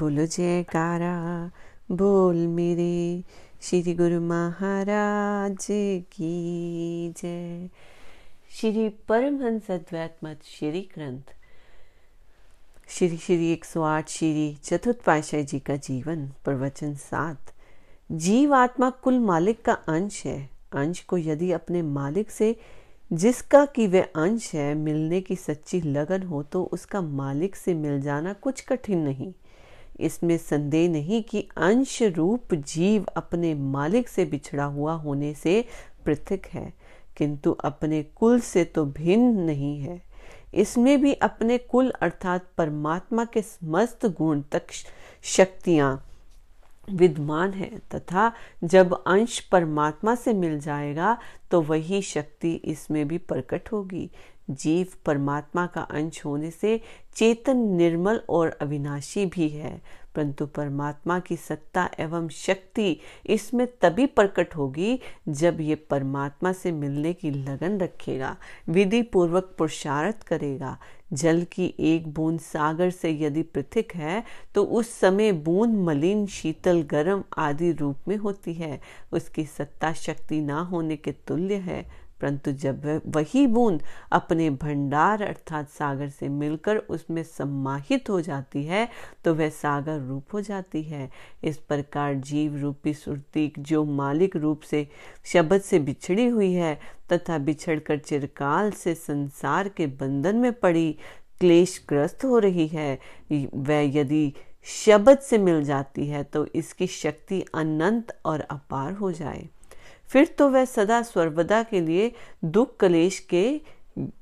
बोलो जयकारा, बोल मेरे श्री गुरु महाराज की जय। श्री परमहंस अद्वैत श्री ग्रंथ। श्री श्री एक सौ आठ, श्री चतुर्थ पाशाह जी का जीवन प्रवचन सात। जीव आत्मा कुल मालिक का अंश है। अंश को यदि अपने मालिक से जिसका कि वह अंश है मिलने की सच्ची लगन हो तो उसका मालिक से मिल जाना कुछ कठिन नहीं। इसमें संदेह नहीं कि अंश रूप जीव अपने मालिक से बिछड़ा हुआ होने से पृथक है, किंतु अपने कुल से तो भिन्न नहीं है। इसमें भी अपने कुल अर्थात परमात्मा के समस्त गुण तक शक्तियाँ विद्यमान है, तथा जब अंश परमात्मा से मिल जाएगा तो वही शक्ति इसमें भी प्रकट होगी। जीव परमात्मा का अंश होने से चेतन निर्मल और अविनाशी भी है। परंतु परमात्मा की सत्ता एवं शक्ति इसमें तभी प्रकट होगी जब ये परमात्मा से मिलने की लगन रखेगा, विधि पूर्वक पुरुषार्थ करेगा। जल की एक बूंद सागर से यदि पृथक है तो उस समय बूंद मलिन, शीतल, गर्म आदि रूप में होती है। उसकी सत्ता शक्ति ना होने के तुल्य है। परंतु जब वही बूंद अपने भंडार अर्थात सागर से मिलकर उसमें सम्माहित हो जाती है तो वह सागर रूप हो जाती है। इस प्रकार जीव रूपी सुरती जो मालिक रूप से शब्द से बिछड़ी हुई है तथा बिछड़कर चिरकाल से संसार के बंधन में पड़ी, क्लेशग्रस्त हो रही है। वह यदि शब्द से मिल जाती है तो इसकी शक्ति अनंत और अपार हो जाए। फिर तो वह सदा सर्वदा के लिए दुख कलेश के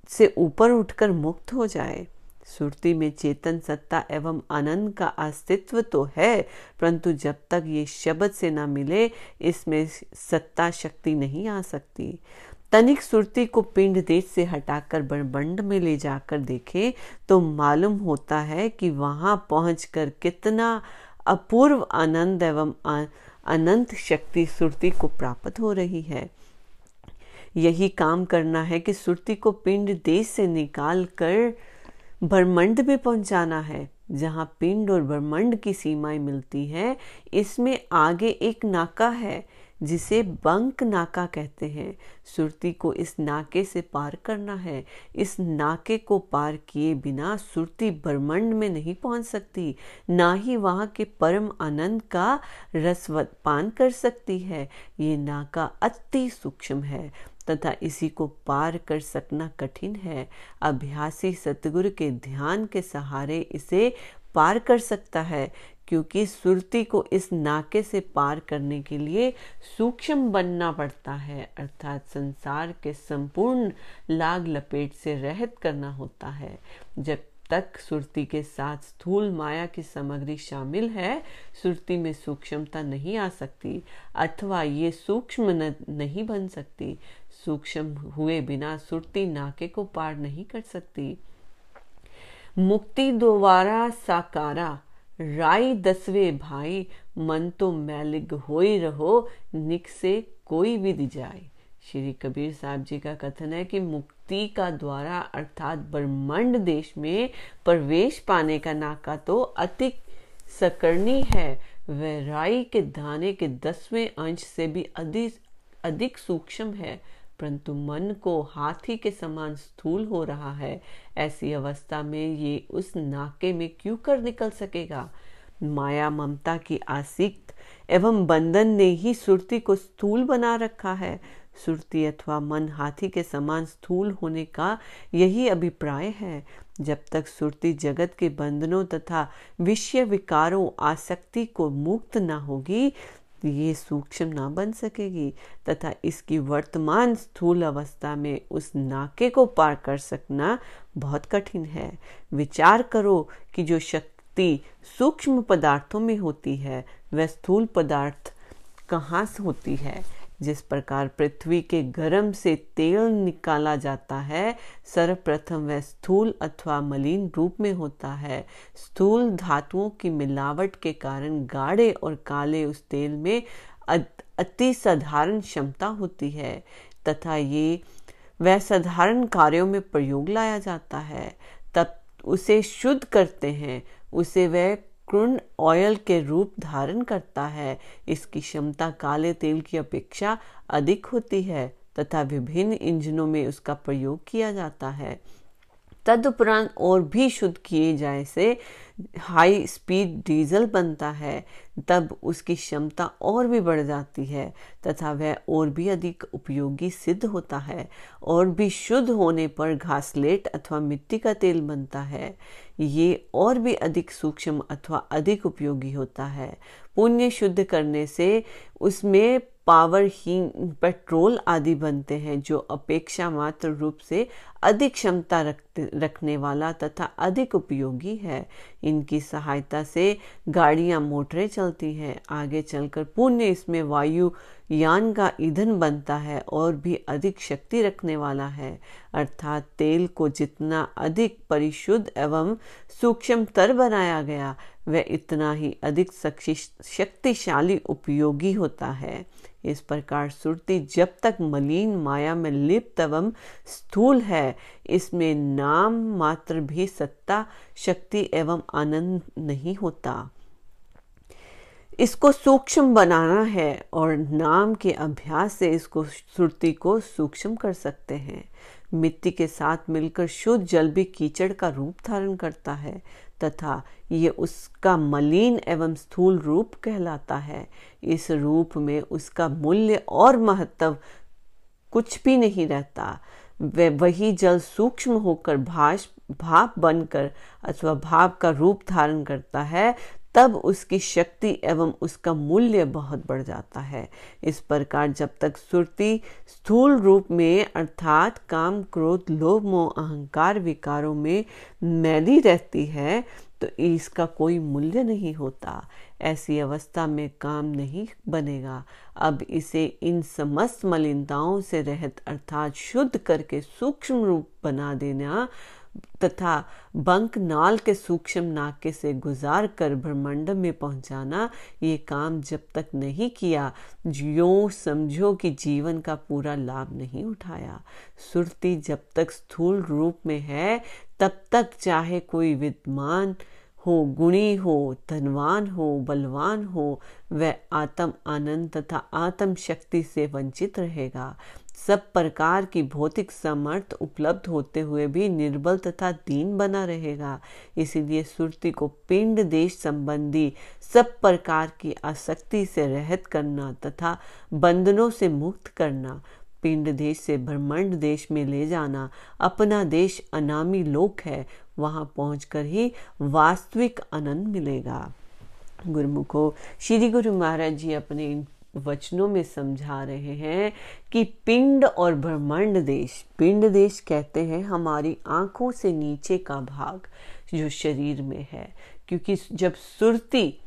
से ऊपर उठकर मुक्त हो जाए। सुरती में चेतन सत्ता एवं आनंद का अस्तित्व तो है, परंतु जब तक ये शब्द से ना मिले, इसमें सत्ता शक्ति नहीं आ सकती। तनिक सुरती को पिंड देश से हटाकर बड़बंड में ले जाकर देखे तो मालूम होता है कि वहाँ पहुंचकर कितना अपूर्व आनंद एवं अनंत शक्ति सुरती को प्राप्त हो रही है। यही काम करना है कि सुरती को पिंड देश से निकाल कर ब्रह्मंड में पहुंचाना है। जहाँ पिंड और ब्रह्मंड की सीमाएँ मिलती हैं, इसमें आगे एक नाका है। जिसे बंक नाका कहते हैं। सुरती को इस नाके से पार करना है। इस नाके को पार किए बिना सुरती ब्रह्मंड में नहीं पहुँच सकती। ना ही वहाँ के परम आनंद का रसवत पान कर सकती है। ये नाका अति सूक्ष्म है तथा इसी को पार कर सकना कठिन है। अभ्यासी सतगुरु के ध्यान के सहारे इसे पार कर सकता है। क्योंकि सुरती को इस नाके से पार करने के लिए सूक्ष्म बनना पड़ता है, अर्थात संसार के संपूर्ण लाग लपेट से रहत करना होता है। जब तक सुरती के साथ स्थूल माया की सामग्री शामिल है, सुरती में सूक्ष्मता नहीं आ सकती, अथवा ये सूक्ष्म नहीं बन सकती। सूक्ष्म हुए बिना सुरती नाके को पार नहीं कर सकती। मुक्ति दोबारा साकारा राय दसवे, भाई, मन तो मैलिग हो ही रहो, निक से कोई विधि जाए। श्री कबीर साहब जी का कथन है कि मुक्ति का द्वारा, अर्थात ब्रह्मांड देश में प्रवेश पाने का नाका तो अति सकरणी है। वह राई के दाने के दसवें अंश से भी अधिक अधिक सूक्ष्म है। परंतु मन को हाथी के समान स्थूल हो रहा है। ऐसी अवस्था में ये उस नाके में क्यों कर निकल सकेगा? माया ममता की आसिक्त एवं बंधन ने ही सुरती को स्थूल बना रखा है। सुरती अथवा मन हाथी के समान स्थूल होने का यही अभिप्राय है। जब तक सुरती जगत के बंधनों तथा विषय विकारों, आसक्ति को मुक्त न होगी ये सूक्ष्म ना बन सकेगी तथा इसकी वर्तमान स्थूल अवस्था में उस नाके को पार कर सकना बहुत कठिन है। विचार करो कि जो शक्ति सूक्ष्म पदार्थों में होती है, वह स्थूल पदार्थ कहाँ से होती है? जिस प्रकार पृथ्वी के गर्म से तेल निकाला जाता है, सर्वप्रथम वह स्थूल अथवा मलिन रूप में होता है। स्थूल धातुओं की मिलावट के कारण गाढ़े और काले उस तेल में अति साधारण क्षमता होती है, तथा ये, वह साधारण कार्यों में प्रयोग लाया जाता है। तब उसे शुद्ध करते हैं, उसे वह क्रुन ऑयल के रूप धारण करता है। इसकी क्षमता काले तेल की अपेक्षा अधिक होती है तथा विभिन्न इंजनों में उसका प्रयोग किया जाता है। तदुपरांत और भी शुद्ध किए जाए से हाई स्पीड डीजल बनता है, तब उसकी क्षमता और भी बढ़ जाती है, तथा वह और भी अधिक उपयोगी सिद्ध होता है और भी शुद्ध होने पर घासलेट अथवा मिट्टी का तेल बनता है। ये और भी अधिक सूक्ष्म अथवा अधिक उपयोगी होता है। पुण्य शुद्ध करने से उसमें पावर ही, पेट्रोल आदि बनते हैं, जो अपेक्षा मात्र रूप से अधिक क्षमता रखने वाला तथा अधिक उपयोगी है। इनकी सहायता से गाड़ियाँ, मोटरें चलती हैं। आगे चलकर पुण्य इसमें वायु, यान का ईंधन बनता है और भी अधिक शक्ति रखने वाला है। अर्थात तेल को जितना अधिक परिशुद्ध एवं सूक्ष्मतर बनाया गया वह इतना ही अधिक शक्तिशाली उपयोगी होता है। इस प्रकार सुरती जब तक मलिन माया में लिप्त एवं स्थूल है, इसमें नाम मात्र भी सत्ता, शक्ति एवं आनंद नहीं होता। इसको सूक्ष्म बनाना है और नाम के अभ्यास से इसको सुरती को सूक्ष्म कर सकते हैं। मिट्टी के साथ मिलकर शुद्ध जल भी कीचड़ का रूप धारण करता है, तथा ये उसका मलिन एवं स्थूल रूप कहलाता है। इस रूप में उसका मूल्य और महत्व कुछ भी नहीं रहता। वे वही जल सूक्ष्म होकर भाष भाप बनकर अथवा भाप का रूप धारण करता है तब उसकी शक्ति एवं उसका मूल्य बहुत बढ़ जाता है। इस प्रकार जब तक सुरती स्थूल रूप में, अर्थात काम क्रोध, लोभ, मोह, अहंकार, विकारों में मैली रहती है तो इसका कोई मूल्य नहीं होता। ऐसी अवस्था में काम नहीं बनेगा। अब इसे इन समस्त मलिनताओं से रहित, अर्थात शुद्ध करके सूक्ष्म रूप बना देना तथा बंक नाल के सूक्ष्म नाके से गुजार कर ब्रह्मांड में पहुंचाना, ये काम जब तक नहीं किया जो समझो कि जीवन का पूरा लाभ नहीं उठाया। सुरती जब तक स्थूल रूप में है, तब तक चाहे कोई विद्वान हो, गुणी हो, धनवान हो, बलवान हो, वह आत्म आनंद तथा आत्म शक्ति से वंचित रहेगा। सब प्रकार की भौतिक समर्थ उपलब्ध होते हुए भी निर्बल तथा दीन बना रहेगा। इसीलिए सुरती को पिंड देश संबंधी सब प्रकार की आसक्ति से रहित करना तथा बंधनों से मुक्त करना, पिंड देश से ब्रह्मांड देश में ले जाना अपना देश अनामी लोक है, वहाँ पहुंचकर ही वास्तविक आनंद मिलेगा। गुरुमुखो, श्री गुरु महाराज जी अपने इन वचनों में समझा रहे हैं कि पिंड और ब्रह्मांड देश, पिंड देश कहते हैं हमारी आँखों से नीचे का भाग जो शरीर में है, क्योंकि जब सुरती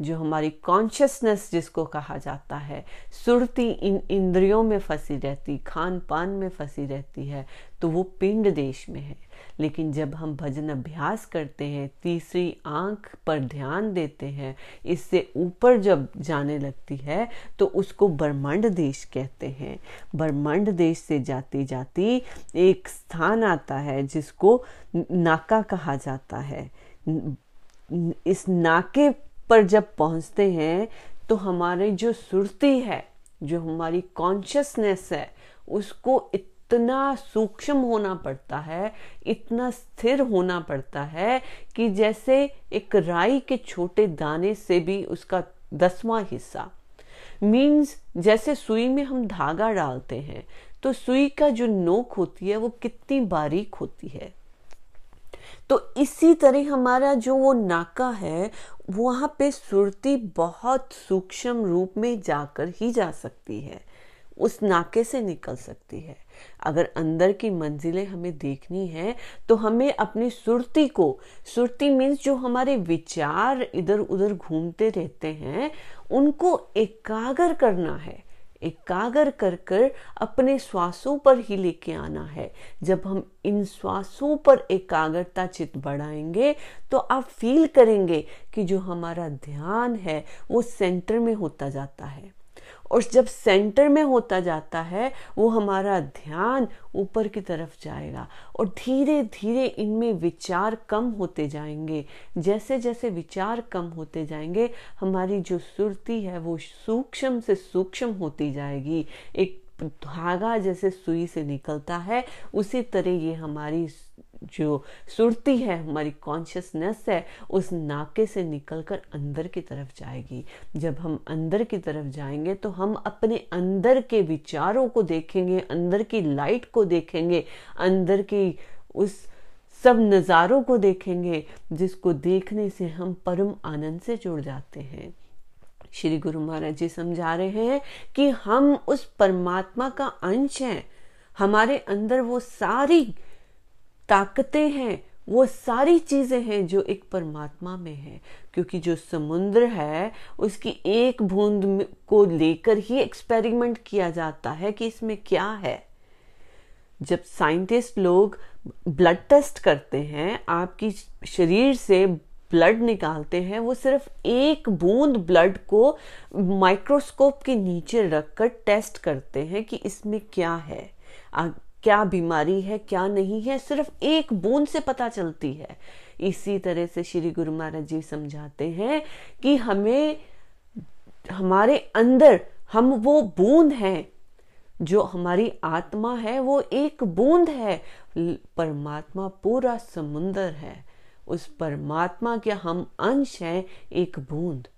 जो हमारी कॉन्शियसनेस जिसको कहा जाता है, सुरती इन इंद्रियों में फंसी रहती खान पान में फंसी रहती है तो वो पिंड देश में है। लेकिन जब हम भजन अभ्यास करते हैं, तीसरी आँख पर ध्यान देते हैं, इससे ऊपर जब जाने लगती है तो उसको ब्रह्मांड देश कहते हैं। ब्रह्मांड देश से जाती जाती एक स्थान आता है, जिसको नाका कहा जाता है। इस नाके पर जब पहुँचते हैं तो हमारे जो सुरती है, जो हमारी कॉन्शियसनेस है, उसको इतना सूक्ष्म होना पड़ता है, इतना स्थिर होना पड़ता है, कि जैसे एक राई के छोटे दाने से भी उसका दसवां हिस्सा। मीन्स जैसे सुई में हम धागा डालते हैं तो सुई का जो नोक होती है, वो कितनी बारीक होती है। तो इसी तरह हमारा जो वो नाका है, वहाँ पे सुरती बहुत सूक्ष्म रूप में जाकर ही जा सकती है। उस नाके से निकल सकती है। अगर अंदर की मंजिलें हमें देखनी है तो हमें अपनी सुरती को, सुरती मीन्स जो हमारे विचार इधर उधर घूमते रहते हैं, उनको एकाग्र करना है। एकाग्र कर कर अपने श्वासों पर ही लेके आना है। जब हम इन श्वासों पर एकाग्रता चित बढ़ाएँगे तो आप फील करेंगे कि जो हमारा ध्यान है, वो सेंटर में होता जाता है। और जब सेंटर में होता जाता है, वो हमारा ध्यान ऊपर की तरफ़ जाएगा और धीरे धीरे इनमें विचार कम होते जाएँगे। जैसे जैसे विचार कम होते जाएँगे, हमारी जो सुरती है, वो सूक्ष्म से सूक्ष्म होती जाएगी। एक धागा जैसे सुई से निकलता है, उसी तरह ये हमारी जो सुरती है, हमारी कॉन्शियसनेस है, उस नाके से निकलकर अंदर की तरफ़ जाएगी। जब हम अंदर की तरफ़ जाएँगे तो हम अपने अंदर के विचारों को देखेंगे, अंदर की लाइट को देखेंगे, अंदर की उस सब नज़ारों को देखेंगे, जिसको देखने से हम परम आनंद से जुड़ जाते हैं। श्री गुरु महाराज जी समझा रहे हैं कि हम उस परमात्मा का अंश हैं। हमारे अंदर वो सारी ताकतें हैं, वो सारी चीज़ें हैं जो एक परमात्मा में है, क्योंकि जो समुद्र है, उसकी एक बूंद को लेकर ही एक्सपेरिमेंट किया जाता है कि इसमें क्या है। जब साइंटिस्ट लोग ब्लड टेस्ट करते हैं, आपकी शरीर से ब्लड निकालते हैं, वो सिर्फ़ एक बूंद ब्लड को माइक्रोस्कोप के नीचे रखकर टेस्ट करते हैं कि इसमें क्या है। क्या बीमारी है, क्या नहीं है, सिर्फ़ एक बूंद से पता चलती है। इसी तरह से श्री गुरु महाराज जी समझाते हैं कि हमें, हमारे अंदर हम वो बूंद हैं, जो हमारी आत्मा है, वो एक बूंद है। परमात्मा पूरा समुंदर है। उस परमात्मा के हम अंश हैं एक बूंद।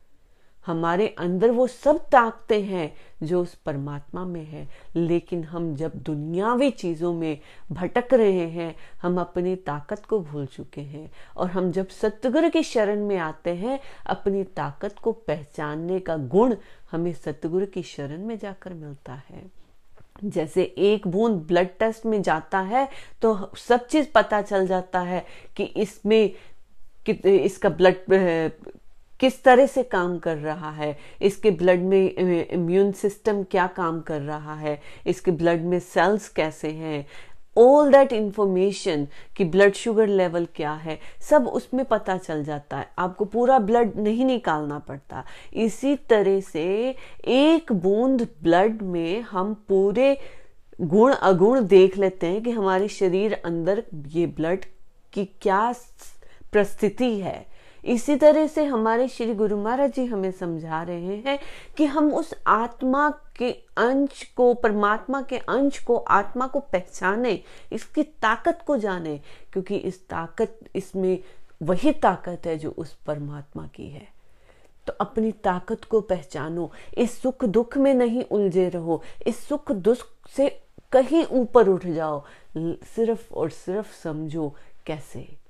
हमारे अंदर वो सब ताकते हैं जो उस परमात्मा में है। लेकिन हम जब दुनियावी चीज़ों में भटक रहे हैं, हम अपनी ताकत को भूल चुके हैं और हम जब सतगुरु की शरण में आते हैं, अपनी ताकत को पहचानने का गुण हमें सतगुरु की शरण में जाकर मिलता है। जैसे एक बूंद ब्लड टेस्ट में जाता है तो सब चीज़ पता चल जाता है कि इसमें कि इसका ब्लड किस तरह से काम कर रहा है? इसके ब्लड में इम्यून सिस्टम क्या काम कर रहा है? इसके ब्लड में सेल्स कैसे हैं? ऑल दैट इंफॉर्मेशन कि ब्लड शुगर लेवल क्या है? सब उसमें पता चल जाता है। आपको पूरा ब्लड नहीं निकालना पड़ता। इसी तरह से एक बूंद ब्लड में हम पूरे गुण अगुण देख लेते हैं कि हमारे शरीर अंदर ये ब्लड की क्या प्रस्थिति है। इसी तरह से हमारे श्री गुरु महाराज जी हमें समझा रहे हैं कि हम उस आत्मा के अंश को, परमात्मा के अंश को, आत्मा को पहचाने, इसकी ताकत को जाने, क्योंकि इस ताकत, इसमें वही ताकत है जो उस परमात्मा की है। तो अपनी ताकत को पहचानो, इस सुख दुख में नहीं उलझे रहो, इस सुख दुख से कहीं ऊपर उठ जाओ, सिर्फ़ और सिर्फ़ समझो कैसे।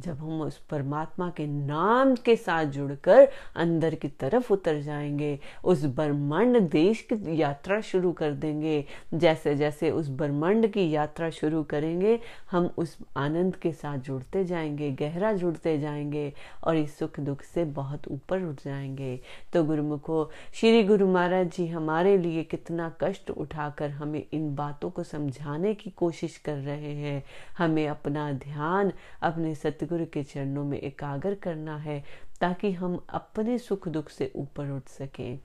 जब हम उस परमात्मा के नाम के साथ जुड़कर अंदर की तरफ़ उतर जाएँगे, उस ब्रह्मांड देश की यात्रा शुरू कर देंगे जैसे जैसे उस ब्रह्मांड की यात्रा शुरू करेंगे, हम उस आनंद के साथ जुड़ते जाएँगे, गहरा जुड़ते जाएँगे और इस सुख दुख से बहुत ऊपर उठ जाएँगे। तो गुरुमुखो, श्री गुरु महाराज जी हमारे लिए कितना कष्ट उठाकर हमें इन बातों को समझाने की कोशिश कर रहे हैं। हमें अपना ध्यान, अपने सत्य सतगुरु के चरणों में एकाग्र करना है ताकि हम अपने सुख दुख से ऊपर उठ सकें।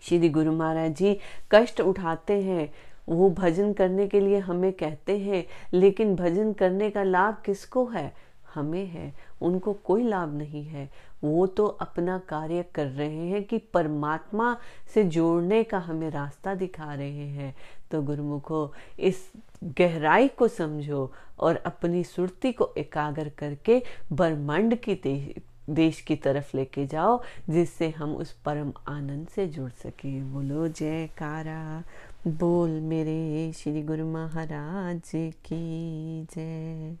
श्री गुरु महाराज जी कष्ट उठाते हैं, वो भजन करने के लिए हमें कहते हैं, लेकिन भजन करने का लाभ किसको है? हमें है, उनको कोई लाभ नहीं है। वो तो अपना कार्य कर रहे हैं कि परमात्मा से जोड़ने का हमें रास्ता दिखा रहे हैं। तो गुरुमुखो, इस गहराई को समझो और अपनी सुरती को एकाग्र करके ब्रह्मांड की देश की तरफ़ लेके जाओ, जिससे हम उस परम आनंद से जुड़ सके। बोलो, जयकारा। बोल मेरे श्री गुरु महाराज की जय।